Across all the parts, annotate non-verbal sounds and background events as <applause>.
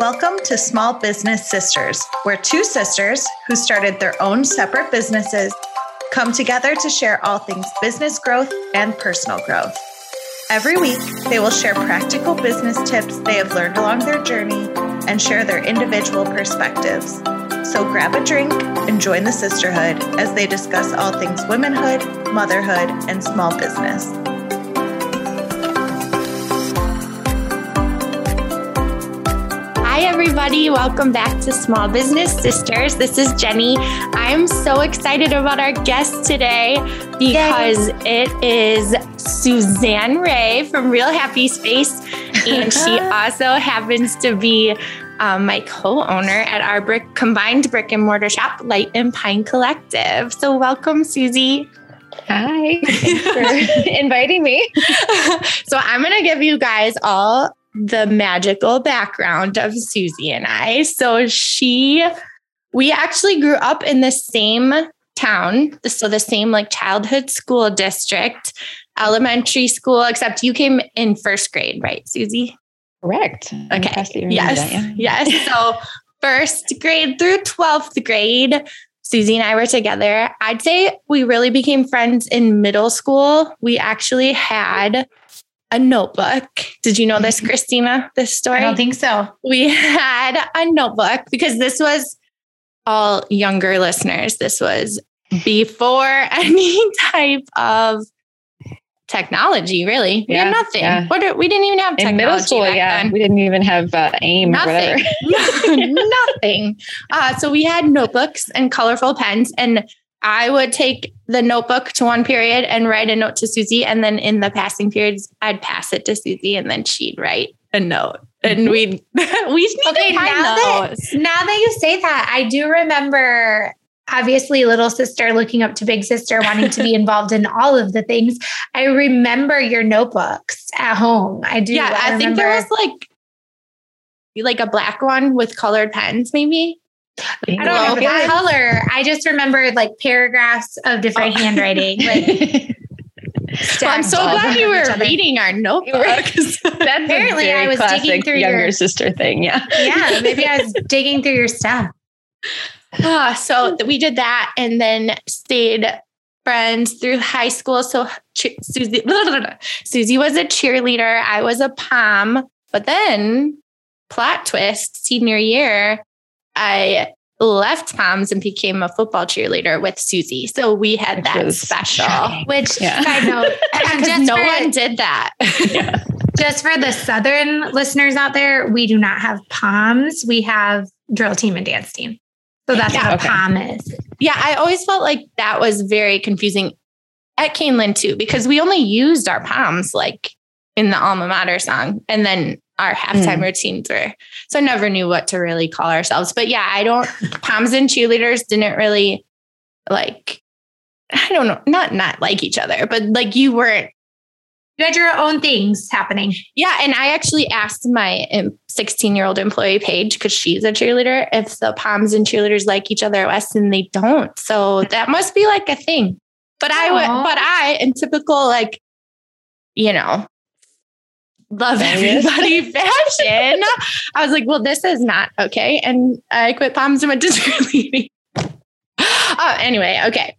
Welcome to Small Business Sisters, where two sisters who started their own separate businesses come together to share all things business growth and personal growth. Every week, they will share practical business tips they have learned along their journey and share their individual perspectives. So grab a drink and join the sisterhood as they discuss all things womanhood, motherhood, and small business. Everybody. Welcome back to Small Business Sisters. This is Jenny. I'm so excited about our guest today because Yay. it is Suzanne Ray from Real Happy Space. And she <laughs> also happens to be um, my co-owner at our brick combined brick and mortar shop, Light and Pine Collective. So welcome, Susie. Hi, thanks for <laughs> inviting me. <laughs> so I'm going to give you guys all the magical background of Susie and I. So she, we actually grew up in the same town, so the same like childhood school district, elementary school, except you came in first grade, right, Susie? Correct. Okay. Yes. That, yeah. Yes. <laughs> So first grade through 12th grade, Susie and I were together. I'd say we really became friends in middle school. We actually had a notebook. Did you know this, mm-hmm. Christina? This story? I don't think so. We <laughs> had a notebook because this was all younger listeners. This was before <laughs> any type of technology, really. We yeah, had nothing. Yeah. What are, we didn't even have technology. In middle school, yeah. Then. We didn't even have uh, AIM nothing. <laughs> nothing. Uh, so we had notebooks and colorful pens. And I would take the notebook to one period and write a note to Susie. And then in the passing periods, I'd pass it to Susie and then she'd write a note. And mm-hmm. we'd <laughs> we okay, now that, now that you say that, I do remember obviously little sister looking up to big sister wanting to be <laughs> involved in all of the things i remember your notebooks at home i do yeah i, I think there was like like a black one with colored pens maybe I don't know what color. I just remembered like paragraphs of different oh. handwriting. Like <laughs> well, I'm so glad you were reading our notebook. <laughs> <laughs> Apparently, I was digging through younger your sister thing. Yeah, yeah. Maybe I was digging through your stuff. Ah, so we did that, and then stayed friends through high school. So Susie, Susie was a cheerleader. I was a pom. But then, plot twist, senior year, I left Poms and became a football cheerleader with Susie. So we had which that special. Which yeah. know note, <laughs> no one did that. yeah. Just for the southern listeners out there, we do not have poms. We have drill team and dance team. So that's yeah, what okay. a pom is. Yeah, I always felt like that was very confusing at Kaneland too, because we only used our poms like in the alma mater song. And then our halftime mm. routines were. So I never knew what to really call ourselves. But yeah, I don't, Poms and cheerleaders didn't really like, I don't know, not not like each other, but like you weren't. You had your own things happening. Yeah. And I actually asked my 16 year old employee Paige, because she's a cheerleader, if the Poms and cheerleaders like each other at West, and they don't. So that must be like a thing. But Aww. I would, but I, in typical, like, you know, love everybody <laughs> fashion. I was like, well, this is not okay. And I quit Poms and went to <laughs> cheerleading. oh, anyway, okay.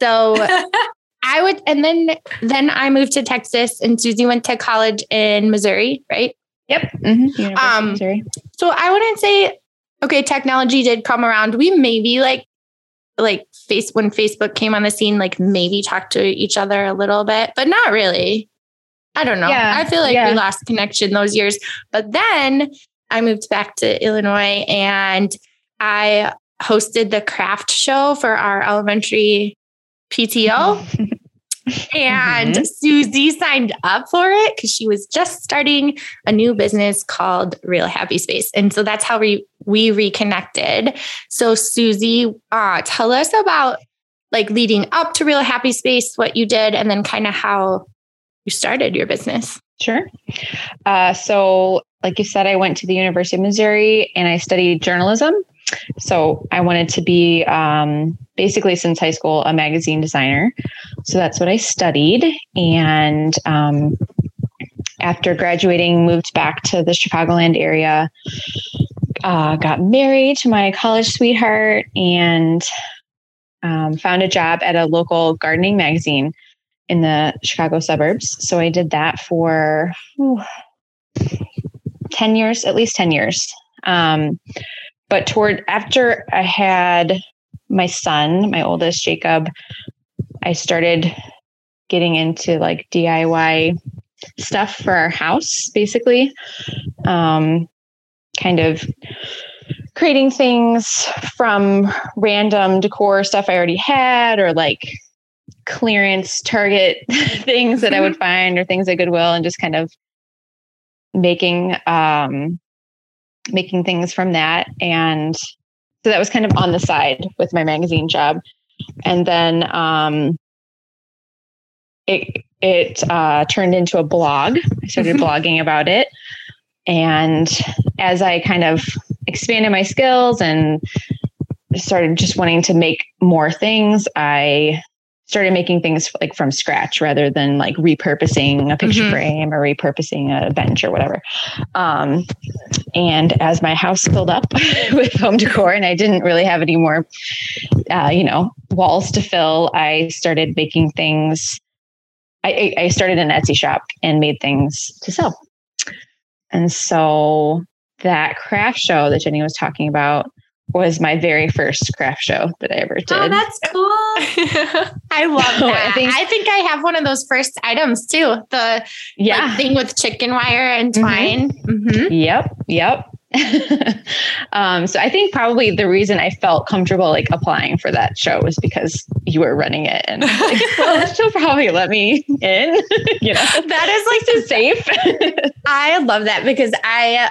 So <laughs> I would, and then then I moved to Texas, and Susie went to college in Missouri, right? Yep. Mm-hmm. Um, Missouri. So I wouldn't say okay. Technology did come around. We maybe like like face when Facebook came on the scene, like maybe talked to each other a little bit, but not really. I don't know. Yeah, I feel like yeah. we lost connection those years. But then I moved back to Illinois and I hosted the craft show for our elementary PTO. <laughs> and mm-hmm. Susie signed up for it because she was just starting a new business called Real Happy Space. And so that's how we we reconnected. So Susie, uh, tell us about like leading up to Real Happy Space, what you did, and then kind of how you started your business? Sure. Uh, so, like you said, I went to the University of Missouri and I studied journalism. So, I wanted to be um, basically since high school a magazine designer. So, that's what I studied. And um, after graduating, moved back to the Chicagoland area uh, got married to my college sweetheart and um, found a job at a local gardening magazine in the Chicago suburbs. So I did that for whew, 10 years, at least 10 years. Um, but toward after I had my son, my oldest Jacob, I started getting into like DIY stuff for our house, basically. Um, kind of creating things from random decor stuff I already had or like clearance target <laughs> things that I would find or things at Goodwill and just kind of making um making things from that. And so that was kind of on the side with my magazine job. And then um it it uh, turned into a blog. I started blogging about it. And as i kind of expanded my skills and started just wanting to make more things i started making things like from scratch rather than like repurposing a picture mm-hmm. frame or repurposing a bench or whatever. Um, and as my house filled up <laughs> with home decor and I didn't really have any more, uh, you know, walls to fill, I started making things. I, I started an Etsy shop and made things to sell. And so that craft show that Jenny was talking about was my very first craft show that I ever oh, did. Oh, that's <laughs> cool. I love <laughs> that. I think, I think I have one of those first items too. The yeah like, thing with chicken wire and mm-hmm. twine. Mm-hmm. Mm-hmm. Yep. Yep. <laughs> um, so I think probably the reason I felt comfortable like applying for that show was because you were running it, and like, well, she'll probably let me in. you know, that is like so safe. I love that because I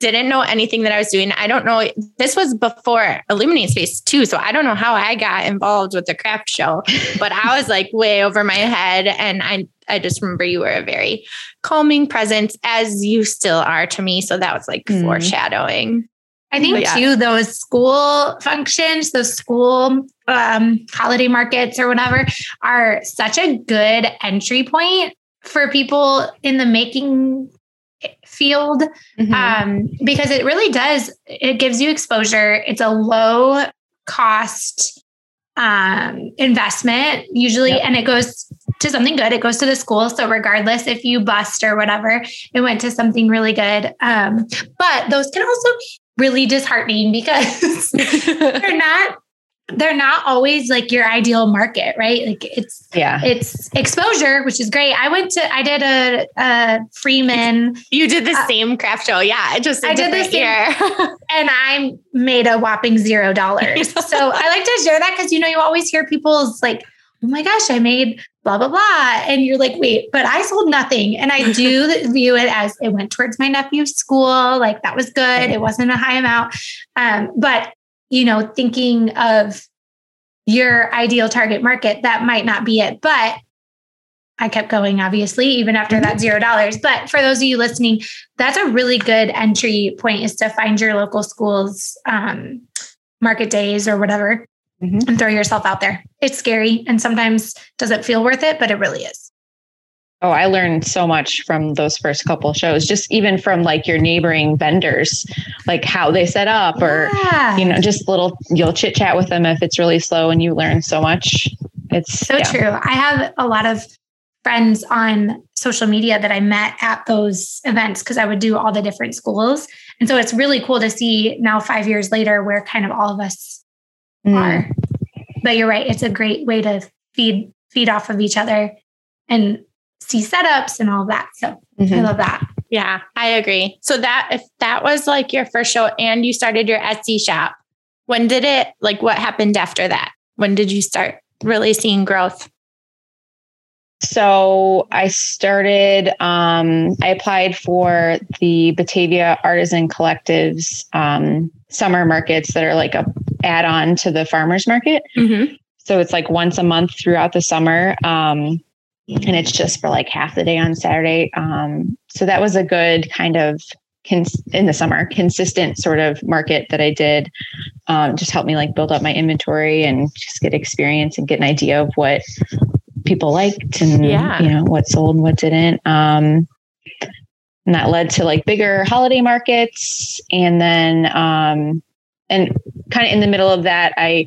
didn't know anything that I was doing. I don't know. This was before Illuminate Space too. So I don't know how I got involved with the craft show, <laughs> but I was like way over my head. And I, I just remember you were a very calming presence as you still are to me. So that was like mm. foreshadowing. I think yeah. too, those school functions, those school um, holiday markets or whatever are such a good entry point for people in the making field mm-hmm. um, because it really does it gives you exposure it's a low cost um, investment usually yep. and it goes to something good it goes to the school so regardless if you bust or whatever it went to something really good um, but those can also be really disheartening because <laughs> they're not they're not always like your ideal market, right? Like it's yeah, it's exposure, which is great. I went to I did a, a Freeman. You did the uh, same craft show, yeah. I just I did this <laughs> year, and I made a whopping zero dollars. <laughs> so I like to share that because you know you always hear people's like, oh my gosh, I made blah blah blah, and you're like, wait, but I sold nothing, and I do <laughs> view it as it went towards my nephew's school. Like that was good. It wasn't a high amount, um, but you know, thinking of your ideal target market, that might not be it. But I kept going, obviously, even after mm-hmm. that zero dollars. But for those of you listening, that's a really good entry point is to find your local schools um, market days or whatever mm-hmm. and throw yourself out there. It's scary and sometimes doesn't feel worth it, but it really is. Oh, I learned so much from those first couple shows, just even from like your neighboring vendors, like how they set up or, yeah. you know, just little, you'll chit chat with them if it's really slow and you learn so much. It's so yeah. true. I have a lot of friends on social media that I met at those events because I would do all the different schools. And so it's really cool to see now, five years later, where kind of all of us mm. are. But you're right. It's a great way to feed, feed off of each other and see setups and all that. So mm-hmm. I love that. Yeah, I agree. So that if that was like your first show and you started your Etsy shop, when did it like what happened after that? When did you start really seeing growth? So I started, um, I applied for the Batavia Artisan Collectives um, summer markets that are like a add on to the farmers market. Mm-hmm. So it's like once a month throughout the summer. Um, and it's just for like half the day on Saturday. Um, so that was a good kind of cons- in the summer consistent sort of market that I did. Um, just helped me like build up my inventory and just get experience and get an idea of what people liked and yeah. you know what sold and what didn't. Um, and that led to like bigger holiday markets. And then, um, and kind of in the middle of that, I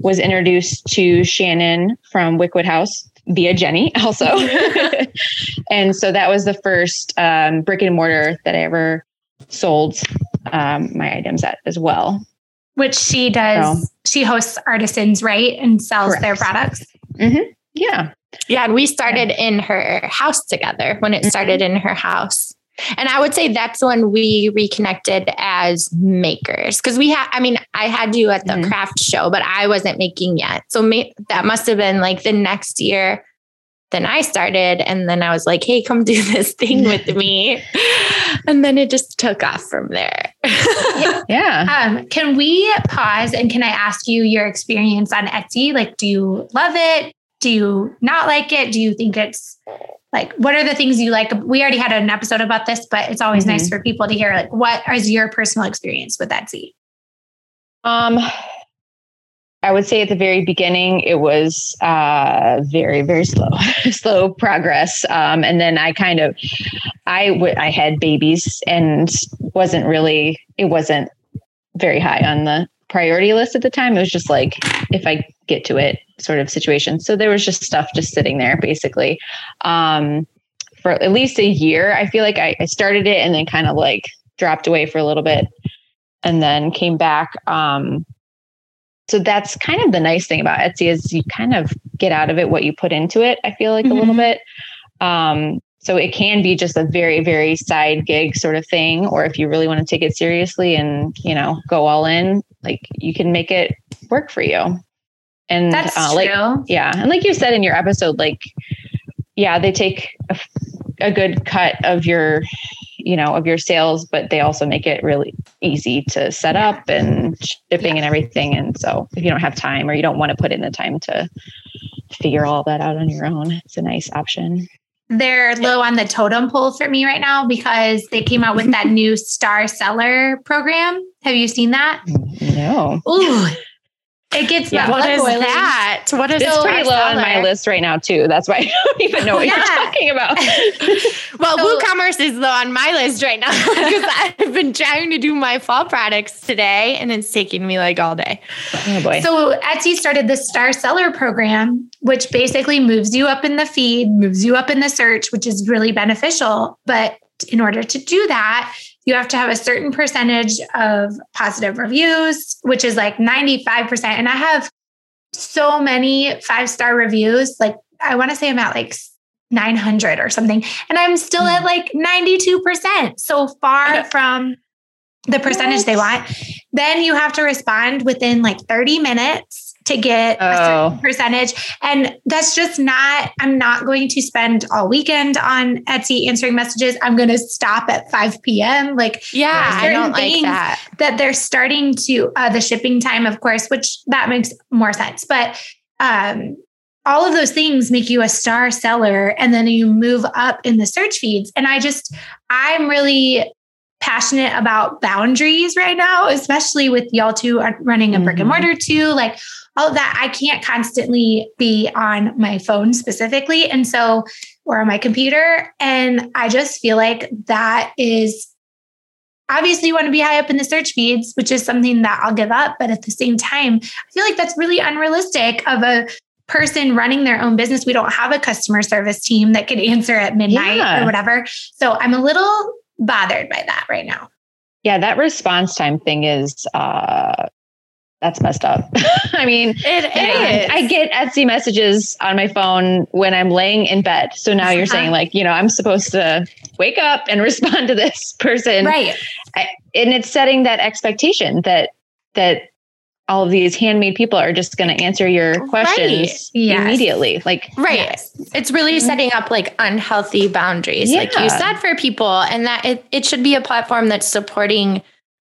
was introduced to Shannon from Wickwood House via Jenny also. <laughs> and so that was the first um, brick and mortar that I ever sold um, my items at as well. Which she does. So, she hosts artisans, right? And sells correct. their products. Mm-hmm. Yeah. Yeah. And we started in her house together when it started mm-hmm. in her house. And I would say that's when we reconnected as makers because we had, I mean, I had you at the mm-hmm. craft show, but I wasn't making yet. So may, that must have been like the next year. Then I started, and then I was like, hey, come do <laughs> this thing with me. <laughs> and then it just took off from there. <laughs> yeah. Um, can we pause and can I ask you your experience on Etsy? Like, do you love it? Do you not like it? Do you think it's like what are the things you like? We already had an episode about this but it's always mm-hmm. nice for people to hear like what is your personal experience with etsy um i would say at the very beginning it was uh very very slow <laughs> slow progress. Um and then i kind of I would I had babies and wasn't really it wasn't very high on the priority list at the time it was just like if i get to it sort of situation. So there was just stuff just sitting there basically. Um, for at least a year, I feel like I, I started it and then kind of like dropped away for a little bit and then came back. Um, so that's kind of the nice thing about Etsy is you kind of get out of it what you put into it. I feel like mm-hmm. a little mm-hmm. bit. Um, so it can be just a very, very side gig sort of thing. Or if you really want to take it seriously and, you know, go all in, like you can make it work for you. And that's uh, like, true. yeah. And like you said in your episode, like, yeah, they take a, a good cut of your, you know, of your sales, but they also make it really easy to set yeah. up and shipping yeah. and everything. And so if you don't have time or you don't want to put in the time to figure all that out on your own, it's a nice option they're low on the totem pole for me right now because they came out with that <laughs> new star seller program. Have you seen that? No. Ooh, it gets yeah. What is boiling. that? What is it's pretty low on my list right now too. That's why <laughs> I don't even know what yeah. you're talking about. <laughs> well, so, WooCommerce is low on my list right now <laughs> because I've been trying to do my fall products today, and it's taking me like all day. Oh boy! So Etsy started the Star Seller program, which basically moves you up in the feed, moves you up in the search, which is really beneficial. But in order to do that, you have to have a certain percentage of positive reviews, which is like 95%. And I have so many five star reviews. Like, I want to say I'm at like 900 or something. And I'm still mm. at like 92%. So far from the percentage what? they want. Then you have to respond within like 30 minutes to get oh. a certain percentage. And that's just not, I'm not going to spend all weekend on Etsy answering messages. I'm going to stop at 5 p.m. Like, yeah, I don't like that. That they're starting to, uh, the shipping time, of course, which that makes more sense. But, um, all of those things make you a star seller and then you move up in the search feeds and i just i'm really passionate about boundaries right now especially with y'all two running a brick and mm-hmm. mortar too like all that, I can't constantly be on my phone specifically. And so, or on my computer. And I just feel like that is obviously you want to be high up in the search feeds, which is something that I'll give up. But at the same time, I feel like that's really unrealistic of a person running their own business. We don't have a customer service team that can answer at midnight yeah. or whatever. So I'm a little bothered by that right now. Yeah, that response time thing is uh that's messed up. <laughs> I mean, it is. I get Etsy messages on my phone when I'm laying in bed. So now you're saying, like, you know, I'm supposed to wake up and <laughs> respond to this person. Right. I, and it's setting that expectation that, that all of these handmade people are just going to answer your questions right. yes. immediately. Like, right. Yes. It's really mm-hmm. setting up like unhealthy boundaries, yeah. like you said, for people. And that it, it should be a platform that's supporting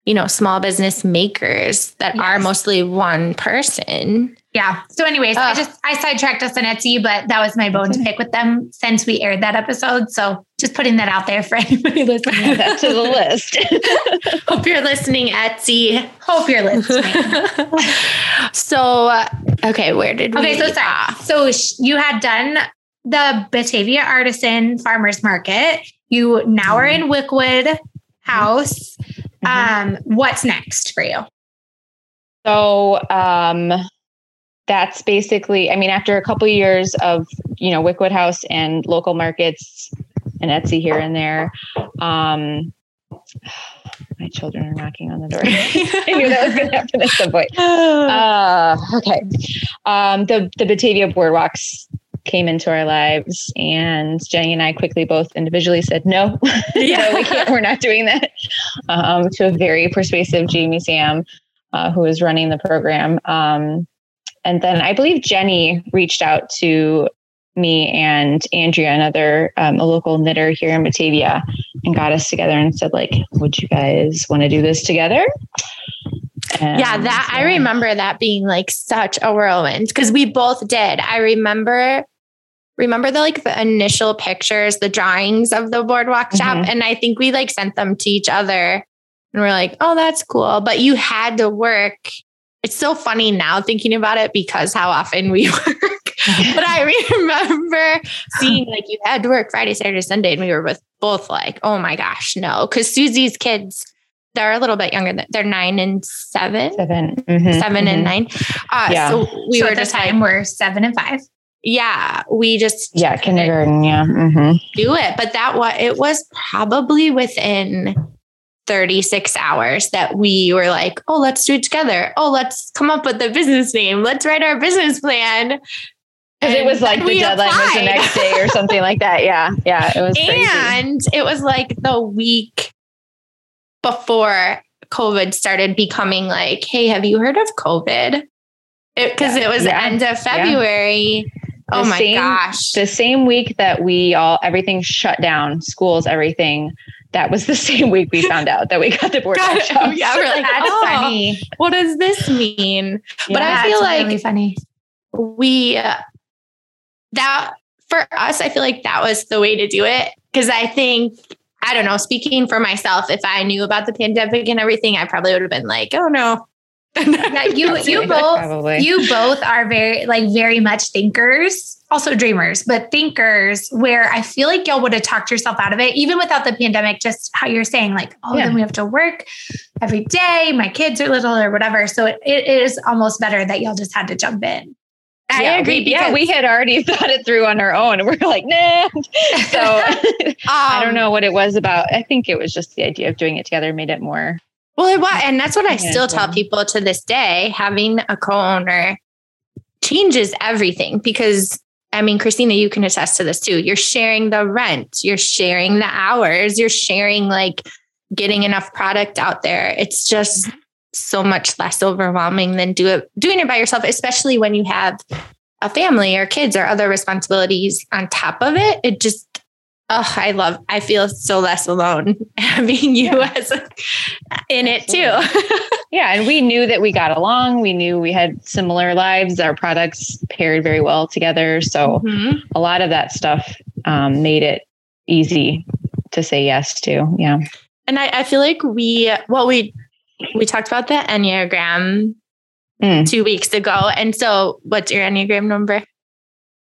you know, small business makers that yes. are mostly one person. Yeah. So, anyways, I just I sidetracked us on Etsy, but that was my bone to pick with them since we aired that episode. So, just putting that out there for <laughs> anybody listening. that to the list. <laughs> Hope you're listening, Etsy. Hope you're listening. <laughs> so, okay, where did we? Okay, so sorry. So you had done the Batavia Artisan Farmers Market. You now are mm-hmm. in Wickwood House. Um, what's next for you? So um, that's basically, I mean, after a couple of years of, you know, Wickwood House and local markets and Etsy here and there, um, <sighs> my children are knocking on the door. <laughs> I knew that was going to happen at some point. <laughs> Uh, okay. Um, the, the Batavia boardwalks came into our lives and Jenny and I quickly both individually said, no, <laughs> no we can't, we're not doing that. Um, to a very persuasive Jamie Sam, uh, who was running the program. Um, and then I believe Jenny reached out to me and Andrea, another um, a local knitter here in Batavia, and got us together and said, like, would you guys want to do this together? And, yeah, that I remember that being like such a whirlwind because we both did. I remember remember the like the initial pictures, the drawings of the boardwalk shop. Mm-hmm. And I think we like sent them to each other and we're like, oh, that's cool. But you had to work. It's so funny now thinking about it because how often we <laughs> work. <laughs> but I remember seeing like you had to work Friday, Saturday, Sunday, and we were with both like, oh my gosh, no. Cause Susie's kids, they're a little bit younger. They're nine and seven, 7 mm-hmm, 7 mm-hmm. and nine. Uh, yeah. So we so were at just the time like, we're seven and five yeah, we just yeah kindergarten, yeah, mm-hmm. do it. But that was it was probably within 36 hours that we were like, oh, let's do it together. Oh, let's come up with the business name. Let's write our business plan. Because it was like the deadline applied. was the next day or something like that. Yeah. Yeah. It was crazy. And it was like the week before COVID started becoming like, hey, have you heard of COVID? Because it, yeah. it, was yeah. end of February. Yeah oh my same, gosh. The same week that we all, everything shut down, schools, everything. That was the <laughs> same week we found out that we got the board. God, yeah, we're like, <laughs> that's oh, funny. What does this mean? Yeah, but I feel like really funny. We uh, that for us, I feel like that was the way to do it because I think I don't know. Speaking for myself, if I knew about the pandemic and everything, I probably would have been like, "Oh no, yeah, <laughs> you you both Probably. you both are very like very much thinkers, also dreamers, but thinkers. Where I feel like y'all would have talked yourself out of it, even without the pandemic. Just how you're saying, like, oh, yeah. then we have to work every day. My kids are little or whatever. So it, it is almost better that y'all just had to jump in. I yeah, agree. We, yeah, we had already <laughs> thought it through on our own. We're like, nah. <laughs> So um, I don't um, know what it was about. I think it was just the idea of doing it together made it more well, it was, and that's what I still tell people to this day. Having a co-owner changes everything because I mean, Christina, you can attest to this too. You're sharing the rent, you're sharing the hours, you're sharing like getting enough product out there. It's just mm-hmm. so much less overwhelming than do it doing it by yourself, especially when you have a family or kids or other responsibilities on top of it. It just oh, I love, I feel so less alone <laughs> having you yeah. as a, in it too. <laughs> yeah. And we knew that we got along. We knew we had similar lives. Our products paired very well together. So mm-hmm. a lot of that stuff um, made it easy to say yes to. Yeah. And I, I feel like we, well, we, we talked about the Enneagram mm. two weeks ago. And so what's your Enneagram number?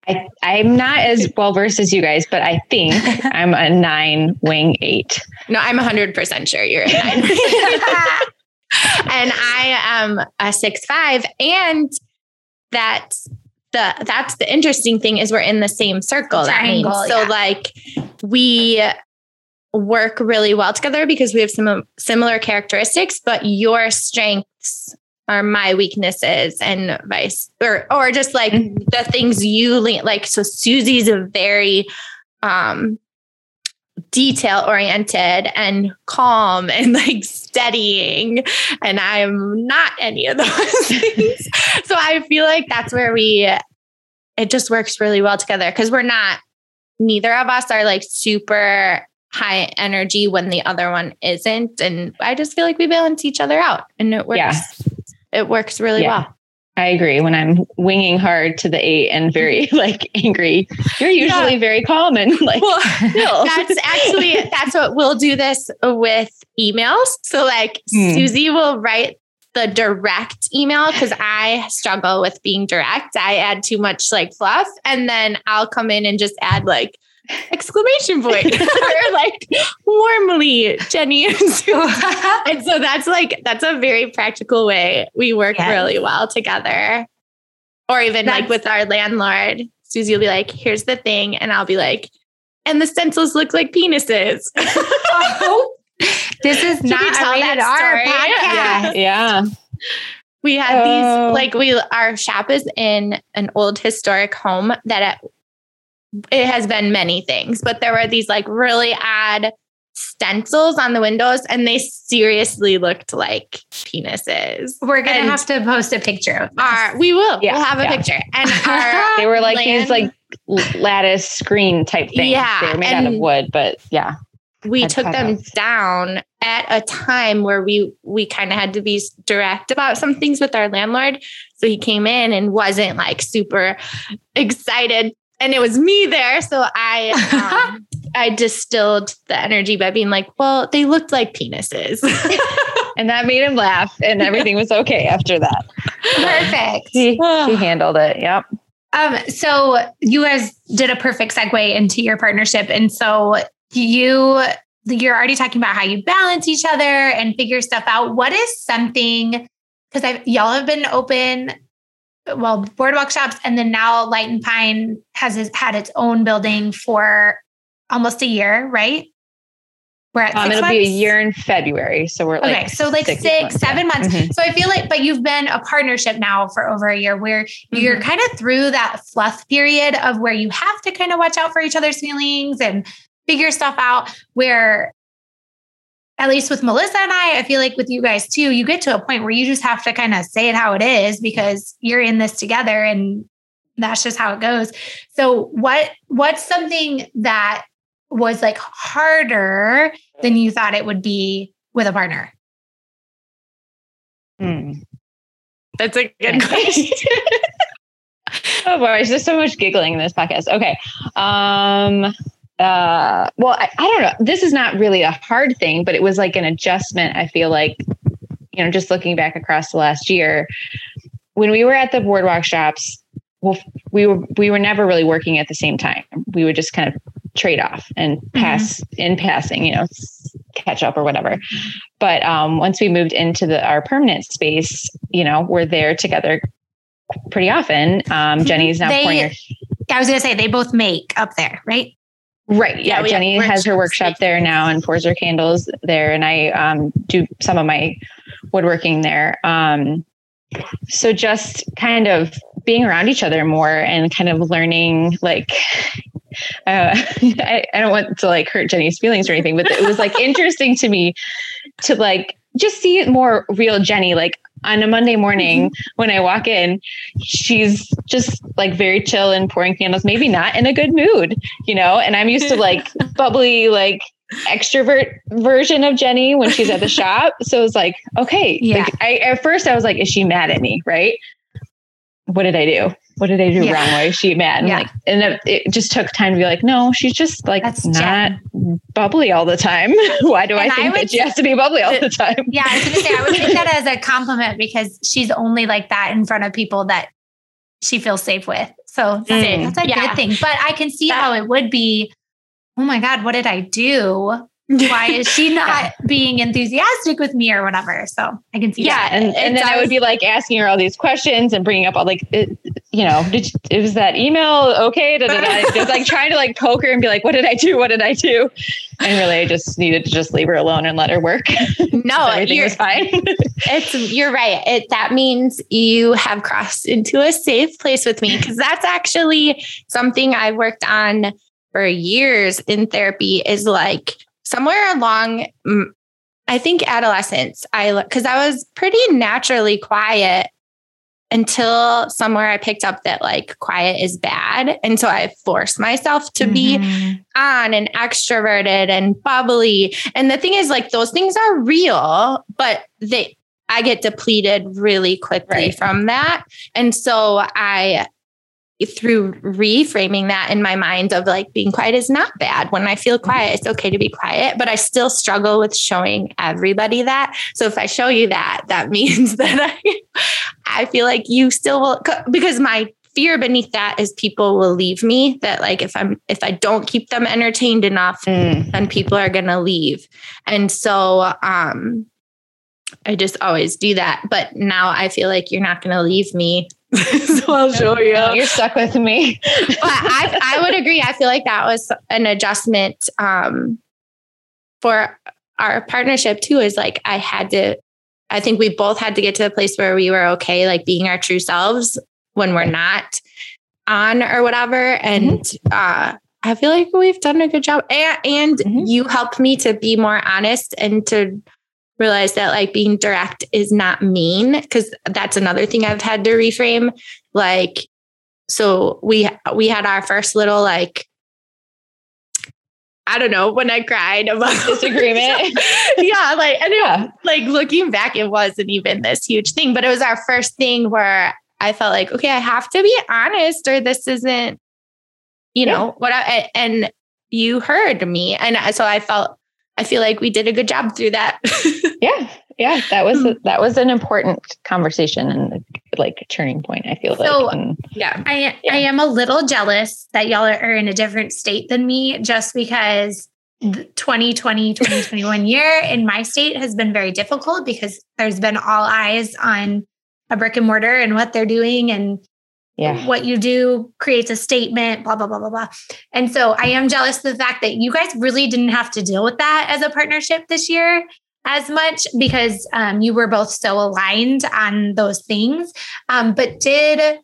I, I'm not as well versed as you guys, but I think <laughs> I'm a nine wing eight. No, I'm 100% sure you're a nine. <laughs> <laughs> and I am a six five. And that the that's the interesting thing is we're in the same circle. Triangle, that means so yeah. like we work really well together because we have some similar characteristics, but your strengths are my weaknesses and vice or or just like mm-hmm. the things you like so Susie's a very um detail oriented and calm and <laughs> like steadying and I'm not any of <laughs> those things. so I feel like that's where we it just works really well together cuz we're not neither of us are like super high energy when the other one isn't and I just feel like we balance each other out and it works. Yeah it works really yeah. well. I agree. When I'm winging hard to the eight and very <laughs> like angry, you're usually yeah. very calm and <laughs> like. Well, <laughs> that's actually that's what we'll do this with emails. So like mm. Susie will write the direct email because I struggle with being direct. I add too much like fluff and then I'll come in and just add like exclamation point <laughs> <laughs> or like warmly Jenny. <laughs> and so that's like that's a very practical way we work yes. really well together. Or even that's- like with our landlord, Susie will be like, here's the thing. And I'll be like, and the stencils look like penises. oh, this is not a rated R podcast. Yeah. yeah. We had oh. these like we our shop is in an old historic home that it, it has been many things, but there were these like really odd stencils on the windows and they seriously looked like penises. We're gonna and have to post a picture. Of our, we will. Yeah, we'll have a yeah. picture. And <laughs> our they were like land, these like lattice screen type things. Yeah. They were made out of wood, but yeah we took them down at a time where we we kind of had to be direct about some things with our landlord so he came in and wasn't like super excited and it was me there so i <laughs> um, i distilled the energy by being like well they looked like penises <laughs> and that made him laugh and everything was okay after that perfect he, he <sighs> handled it yep um, so you guys did a perfect segue into your partnership. And so you you're already talking about how you balance each other and figure stuff out. What is something because y'all have been open, well, boardwalk shops, and then now Light and Pine has had its own building for almost a year, right? We're at um, it'll months? be a year in February, so we're like okay, so like six, six months, seven months. Mm-hmm. So I feel like, but you've been a partnership now for over a year, where mm-hmm. you're kind of through that fluff period of where you have to kind of watch out for each other's feelings and figure stuff out where at least with Melissa and I, I feel like with you guys too, you get to a point where you just have to kind of say it how it is because you're in this together and that's just how it goes. So what what's something that was like harder than you thought it would be with a partner? Hmm. That's a good <laughs> question. <laughs> oh boy, there's so much giggling in this podcast. Okay. Um uh, well, I, I don't know. This is not really a hard thing, but it was like an adjustment. I feel like, you know, just looking back across the last year, when we were at the boardwalk shops, well, we were we were never really working at the same time. We would just kind of trade off and mm-hmm. pass mm-hmm. in passing, you know, catch up or whatever. But um, once we moved into the our permanent space, you know, we're there together pretty often. Um, Jenny's now they, I was going to say they both make up there, right? Right. Yeah. yeah Jenny has her workshop there now and pours her candles there. And I um, do some of my woodworking there. Um, so just kind of being around each other more and kind of learning like <laughs> uh, I, I don't want to like hurt Jenny's feelings or anything, but it was like <laughs> interesting to me to like just see more real Jenny. Like on a Monday morning mm-hmm. when I walk in, she's just like very chill and pouring candles, maybe not in a good mood, you know? And I'm used to <laughs> like bubbly, like extrovert version of Jenny when she's at the <laughs> shop. So it's like, okay. Yeah. Like, I, at first I was like, is she mad at me? Right. What did I do? What did I do yeah. wrong? Why is she mad? And yeah. like, and it, it, just took time to be like, no, she's just like That's not Jen. bubbly all the time. <laughs> Why do and I think I that she has to be bubbly all the time? Yeah, I was going to say I would take that as a compliment because she's only like that in front of people that she feels safe with. So that's, mm. that's a yeah. good thing. But I can see that, how it would be. Oh my God, what did I do? Why is she <laughs> not yeah. being enthusiastic with me or whatever? So I can see yeah, that. And, and then I would be like asking her all these questions and bringing up all like, it, you know, did you, was that email okay? Da, da, da. Just like trying to like poke her and be like, what did I do? What did I do? And really, I just needed to just leave her alone and let her work. <laughs> No, everything was fine. <laughs> it's you're right. It that means you have crossed into a safe place with me because that's actually something I worked on for years in therapy. Is like somewhere along I think adolescence, I because I was pretty naturally quiet until somewhere I picked up that like quiet is bad. And so I forced myself to mm-hmm. be on and extroverted and bubbly. And the thing is, like, those things are real, but they, I get depleted really quickly right. from that. And so I, through reframing that in my mind of like being quiet is not bad. When I feel quiet, it's okay to be quiet, but I still struggle with showing everybody that. So if I show you that, that <laughs> means that I, I feel like you still will, because my fear beneath that is people will leave me that like if i'm if i don't keep them entertained enough mm. then people are going to leave and so um i just always do that but now i feel like you're not going to leave me <laughs> so I'll show you. you're stuck with me. <laughs> but I, I would agree. I feel like that was an adjustment um, for our partnership too. Is like I had to. I think we both had to get to a place where we were okay, like being our true selves when we're not on or whatever. And mm-hmm. uh, I feel like we've done a good job. And, and mm-hmm. you helped me to be more honest and to realize that like being direct is not mean because that's another thing I've had to reframe. Like, so we we had our first little like I don't know when I cried about <laughs> disagreement. <laughs> yeah, like and yeah. It, like looking back, it wasn't even this huge thing, but it was our first thing where I felt like, okay, I have to be honest, or this isn't, you know, yeah. what I and you heard me, and so I felt I feel like we did a good job through that. <laughs> yeah. Yeah. That was, a, hmm. that was an important conversation and like a turning point. I feel so, like. And, yeah. I, yeah. I am a little jealous that y'all are in a different state than me just because 2020, 2021 year in my state has been very difficult because there's been all eyes on a brick and mortar and what they're doing and yeah. what you do creates a statement, blah, blah, blah, blah, blah. And so I am jealous of the fact that you guys really didn't have to deal with that as a partnership this year as much because um, you were both so aligned on those things. Um, but did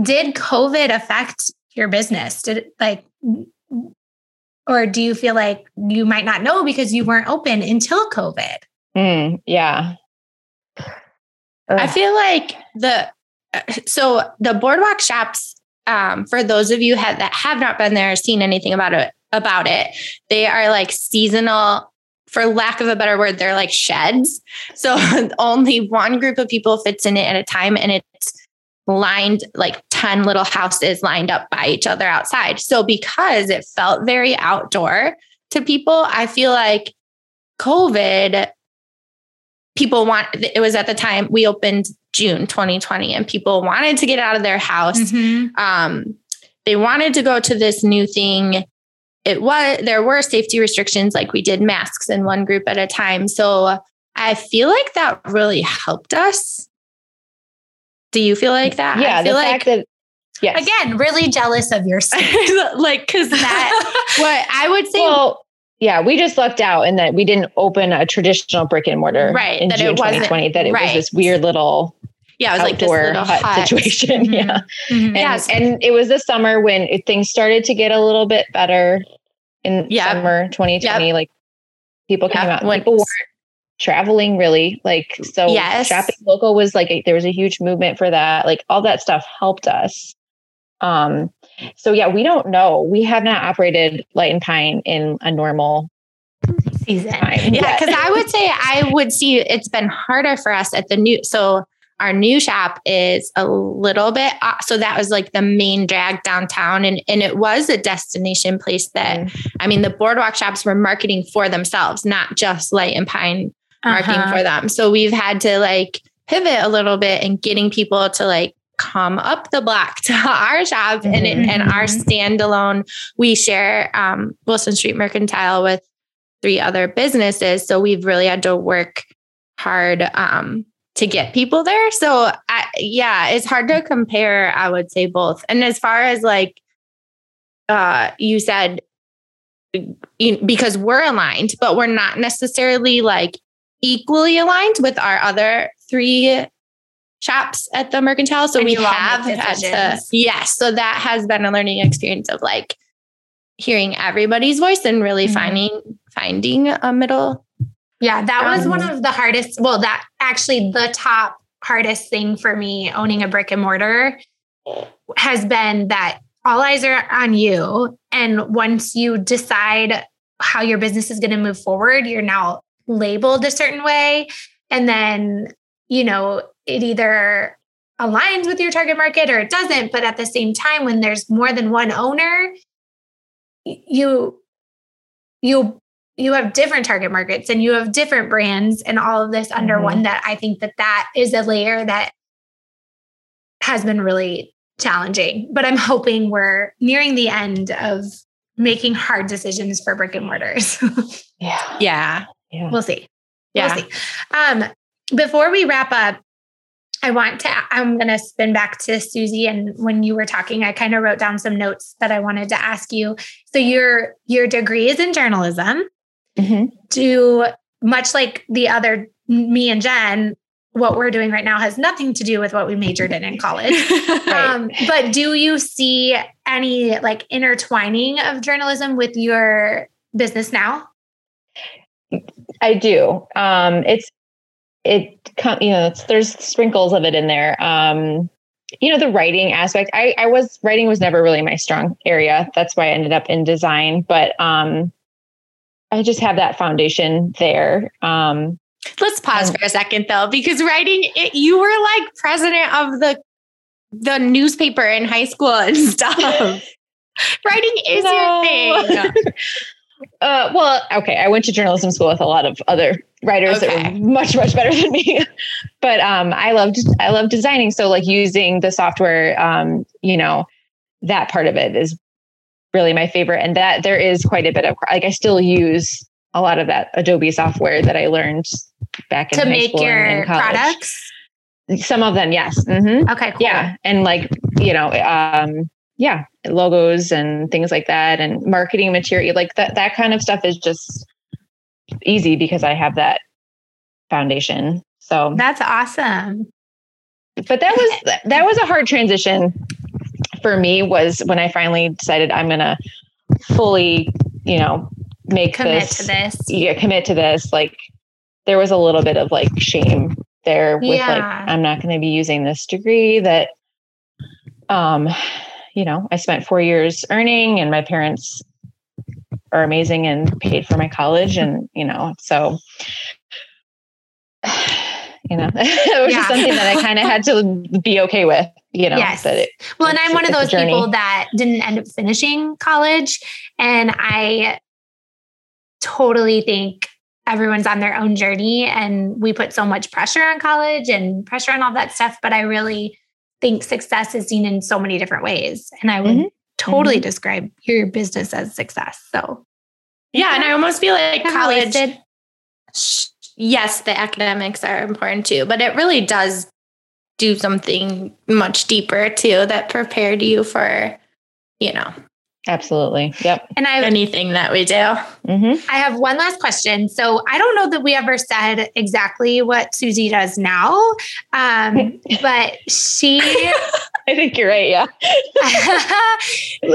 did COVID affect your business? Did it like or do you feel like you might not know because you weren't open until COVID? Mm, yeah. Ugh. I feel like the so the boardwalk shops um, for those of you have, that have not been there seen anything about it about it they are like seasonal for lack of a better word they're like sheds. So <laughs> only one group of people fits in it at a time and it's lined like 10 little houses lined up by each other outside. So because it felt very outdoor to people i feel like covid people want it was at the time we opened June 2020 and people wanted to get out of their house. Mm-hmm. Um, they wanted to go to this new thing. It was there were safety restrictions, like we did masks in one group at a time. So I feel like that really helped us. Do you feel like that? Yeah, I feel like that Yes. Again, really jealous of your <laughs> like, cause that, <laughs> what I would say, well, yeah, we just lucked out in that we didn't open a traditional brick and mortar right, in June 2020. That it right. was this weird little yeah, it was like this little hut, hut. situation. Mm-hmm. Yeah. Mm-hmm. And, yes. and it was the summer when it, things started to get a little bit better in yep. summer 2020. Yep. Like people came yep. out, when, people weren't traveling really. Like, so yes. shopping local was like, a, there was a huge movement for that. Like all that stuff helped us. Um, so yeah, we don't know. We have not operated Light and Pine in a normal season. Yeah, because I would say I would see it's been harder for us at the new. So our new shop is a little bit uh, so that was like the main drag downtown and and it was a destination place that mm. I mean the boardwalk shops were marketing for themselves not just light and pine marketing uh-huh. for them so we've had to like pivot a little bit and getting people to like come up the block <laughs> to our shop mm-hmm. and and our mm-hmm. standalone we share um, Wilson Street Mercantile with three other businesses so we've really had to work hard um, to get people there. So I, yeah, it's hard to compare. I would say both. And as far as like uh, you said, because we're aligned, but we're not necessarily like equally aligned with our other three shops at the mercantile. So and we have had to, yes. So that has been a learning experience of like hearing everybody's voice and really mm-hmm. finding finding a middle yeah, that was one um, of the hardest. Well, that actually the top hardest thing for me owning a brick and mortar has been that all eyes are on you. And once you decide how your business is going to move forward, you're now labeled a certain way. And then, you know, it either aligns with your target market or it doesn't. But at the same time, when there's more than one owner, you you you have different target markets and you have different brands and all of this under mm-hmm. one that i think that that is a layer that has been really challenging but i'm hoping we're nearing the end of making hard decisions for brick and mortars <laughs> yeah yeah yeah we'll see yeah we'll see. um before we wrap up I want to, I'm going to spin back to Susie. And when you were talking, I kind of wrote down some notes that I wanted to ask you. So your, your degree is in journalism. Mm-hmm. Do much like the other me and Jen, what we're doing right now has nothing to do with what we majored in in college. <laughs> right. um, but do you see any like intertwining of journalism with your business now? I do. Um, it's it you know it's, there's sprinkles of it in there. Um, you know the writing aspect. I I was writing was never really my strong area. That's why I ended up in design. But um, I just have that foundation there. Um, Let's pause and, for a second though, because writing it, you were like president of the the newspaper in high school and <laughs> stuff. writing is no. your thing. <laughs> uh, well, okay. I went to journalism school with a lot of other writers okay. that were much, much better than me. <laughs> but um, I loved I love designing. So like using the software, um, you know, that part of it is really my favorite. And that there is quite a bit of like I still use a lot of that Adobe software that I learned back in to make your products. Some of them, yes. Mm-hmm. Okay, cool. Yeah, and like you know, um, yeah, logos and things like that, and marketing material, like that. That kind of stuff is just easy because I have that foundation. So that's awesome. But that was that was a hard transition for me was when I finally decided I'm going to fully, you know, make commit this, to this. Yeah, commit to this. Like there was a little bit of like shame there with yeah. like I'm not going to be using this degree that um you know, I spent 4 years earning and my parents are amazing and paid for my college and, you know, so you know, <laughs> it was yeah. just something that I kind of had to be okay with you know yes. It, well and i'm one of those people that didn't end up finishing college and i totally think everyone's on their own journey and we put so much pressure on college and pressure on all that stuff but i really think success is seen in so many different ways and i would mm-hmm. totally mm-hmm. describe your business as success so yeah and i almost feel like college yes the academics are important too but it really does do something much deeper too that prepared you for, you know. Absolutely. Yep. And I have anything that we do. Mm-hmm. I have one last question. So I don't know that we ever said exactly what Susie does now, um, <laughs> but she. <laughs> I think you're right. Yeah.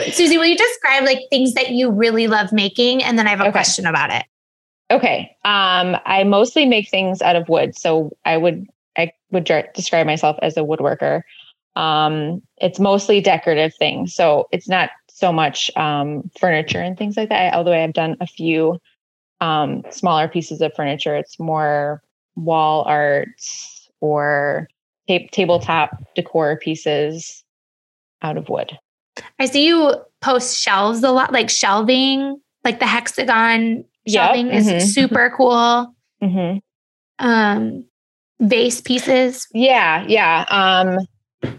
<laughs> Susie, will you describe like things that you really love making, and then I have a okay. question about it. Okay. Um, I mostly make things out of wood. So I would I would describe myself as a woodworker. Um, it's mostly decorative things, so it's not so much um, furniture and things like that. Although I have done a few um, smaller pieces of furniture, it's more wall art or ta- tabletop decor pieces out of wood. I see you post shelves a lot, like shelving, like the hexagon shelving yep. mm-hmm. is super cool. Mm-hmm. Um, vase pieces? Yeah, yeah. Um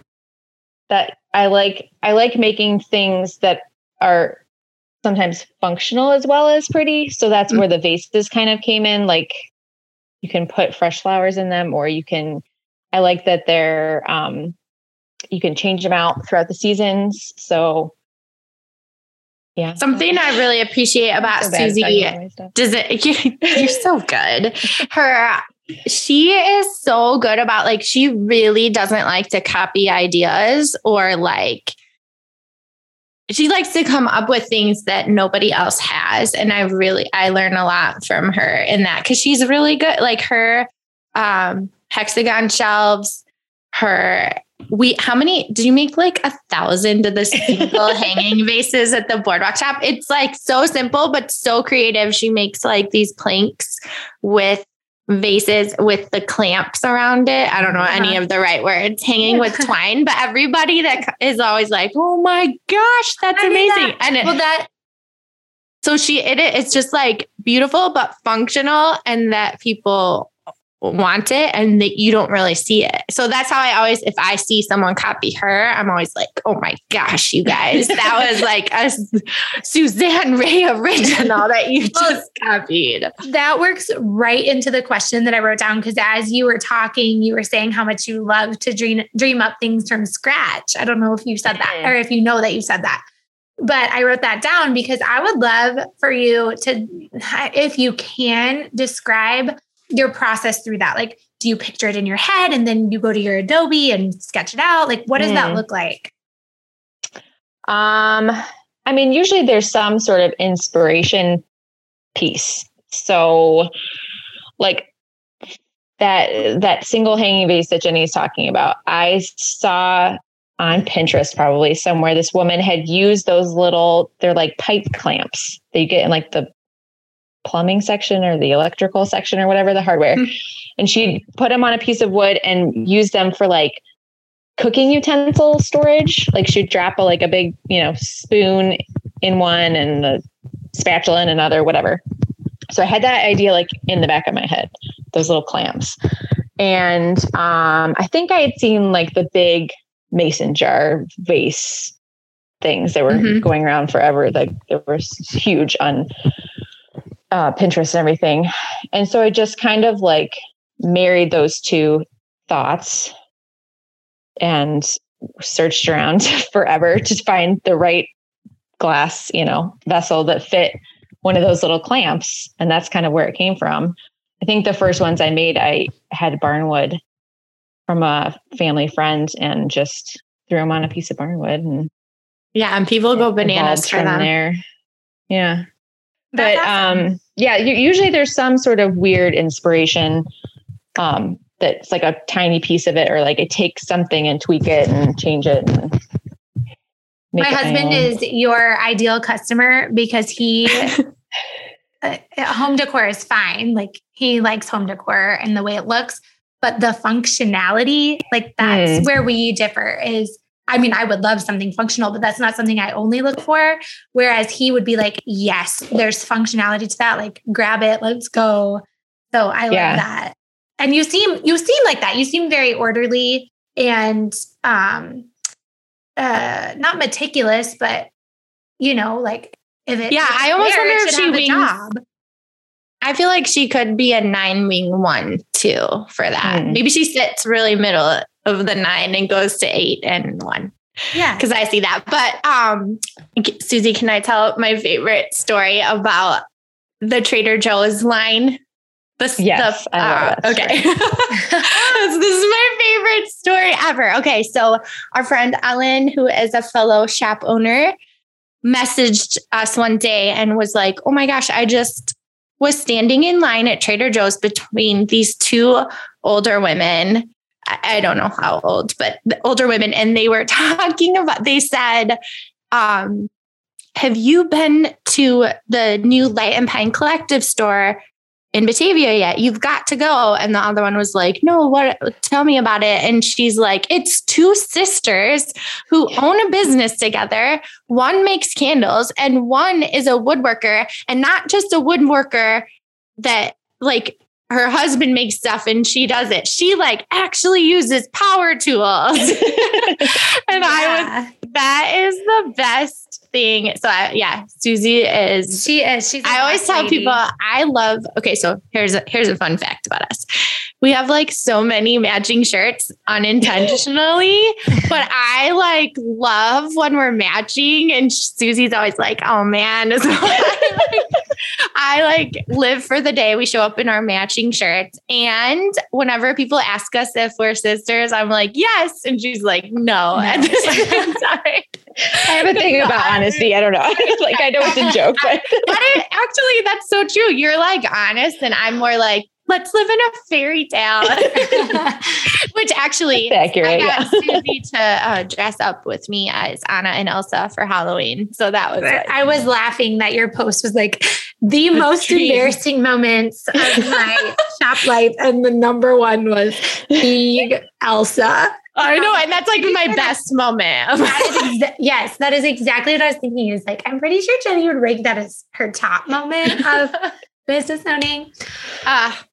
that I like I like making things that are sometimes functional as well as pretty. So that's mm-hmm. where the vases kind of came in. Like you can put fresh flowers in them or you can I like that they're um you can change them out throughout the seasons. So yeah. Something I really appreciate about so Susie does it <laughs> you're so good. Her she is so good about like she really doesn't like to copy ideas or like she likes to come up with things that nobody else has and i really i learn a lot from her in that because she's really good like her um hexagon shelves her we how many did you make like a thousand of the single <laughs> hanging vases at the boardwalk shop it's like so simple but so creative she makes like these planks with vases with the clamps around it. I don't know any Uh-huh. of the right words, hanging with <laughs> twine, but everybody that is always like, "Oh my gosh, that's amazing!" that. And it, well, that so she it it's just like beautiful but functional, and that people want it and that you don't really see it. So that's how I always if I see someone copy her, I'm always like, "Oh my gosh, you guys, <laughs> that was like a Suzanne Ray original that you just copied." that works right into the question that I wrote down because as you were talking, you were saying how much you love to dream dream up things from scratch. I don't know if you said that or if you know that you said that. But I wrote that down because I would love for you to, if you can, describe your process through that. Like, do you picture it in your head and then you go to your Adobe and sketch it out? Like, what does that Mm. look like? Um, I mean, usually there's some sort of inspiration piece. So, like that that single hanging vase that Jenny's talking about, I saw on Pinterest probably somewhere this woman had used those little they're like pipe clamps that you get in like the plumbing section or the electrical section or whatever the hardware. and she'd put them on a piece of wood and use them for like cooking utensil storage. Like she'd drop a like a big, you know, spoon in one and the spatula in another, whatever. So I had that idea like in the back of my head, those little clamps. And um, I think I had seen like the big mason jar vase things that were Mhm. going around forever. Like they were huge on uh, Pinterest and everything. And so I just kind of like married those two thoughts and searched around <laughs> forever to find the right glass, you know, vessel that fit one of those little clamps. And that's kind of where it came from. I think the first ones I made, I had barnwood from a family friend and just threw them on a piece of barnwood and Yeah, and people go bananas for from them. there. Yeah. But awesome. um yeah, u- usually there's some sort of weird inspiration um that's like a tiny piece of it or like I take something and tweak it and change it and make my it husband is your ideal customer because he <laughs> uh, home decor is fine like he likes home decor and the way it looks but the functionality like that's Mm. where we differ is i mean i would love something functional but that's not something i only look for whereas he would be like yes there's functionality to that like grab it let's go so i Yeah. love that and you seem you seem like that you seem very orderly and um uh not meticulous but you know like if it Yeah, I almost there, wonder if she have a wings- job. I feel like she could be a nine wing one too for that. Hmm. Maybe she sits really middle of the nine and goes to eight and one yeah because I see that. But um, Susie, can I tell my favorite story about the Trader Joe's line? The, Yes, the, uh, okay. <laughs> this is my favorite story ever. Okay, so our friend Ellen, who is a fellow shop owner, messaged us one day and was like, "Oh my gosh, I just was standing in line at Trader Joe's between these two older women. I, I don't know how old, but the older women, and they were <laughs> talking about. They said." Um, have you been to the new Light and Pine Collective store in Batavia yet? You've got to go. And the other one was like, No, what? Tell me about it. And she's like, It's two sisters who own a business together. One makes candles, and one is a woodworker, and not just a woodworker that like her husband makes stuff and she does it. She like actually uses power tools. <laughs> and I was that is the best thing. So I, yeah, Susie is. she is she's I always boss tell people I love. Okay, so here's a, here's a fun fact about us. We have like so many matching shirts unintentionally, <laughs> but I like love when we're matching. And Susie's always like, "Oh man," <laughs> so I, like, I like live for the day we show up in our matching shirts. And whenever people ask us if we're sisters, I'm like, "Yes," and she's like, "No." <laughs> At the same time. I have a thing about honesty. I don't know. like I know it's a joke, but but it, actually, that's so true. You're like honest, and I'm more like, let's live in a fairy tale. <laughs> <laughs> Which actually, accurate, I got yeah. <laughs> Susie to uh, dress up with me as Anna and Elsa for Halloween. So that was I was laughing that your post was like, the most dream. embarrassing moments of my shop life. And the number one was being Elsa. I know, and that's like my best moment. That exa- yes, that is exactly what I was thinking. Is like, I'm pretty sure Jenny would rank that as her top moment of business owning. Ah,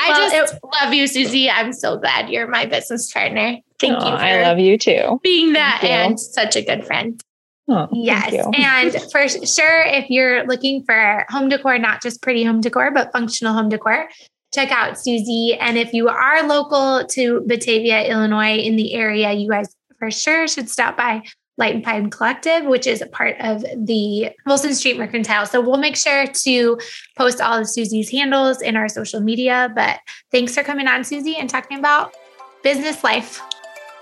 I Well, just love you, Susie. I'm so glad you're my business partner. Thank Aw, you for I love you too. being that Thank you. and such a good friend. Oh, Yes. And for sure, if you're looking for home decor, not just pretty home decor, but functional home decor, check out Susie. And if you are local to Batavia, Illinois, in the area, you guys for sure should stop by Light and Pine Collective, which is a part of the Wilson Street Mercantile. So we'll make sure to post all of Susie's handles in our social media. But thanks for coming on, Susie, and talking about business life.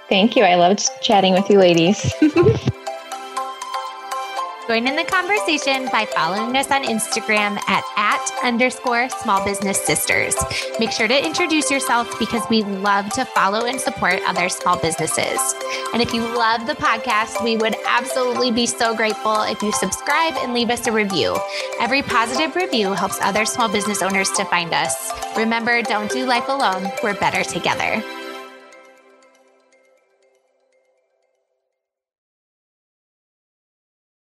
Thank you. I loved chatting with you ladies. <laughs> Join in the conversation by following us on Instagram at, at underscore small business sisters. Make sure to introduce yourself because we love to follow and support other small businesses. And if you love the podcast, we would absolutely be so grateful if you subscribe and leave us a review. Every positive review helps other small business owners to find us. Remember, don't do life alone. We're better together.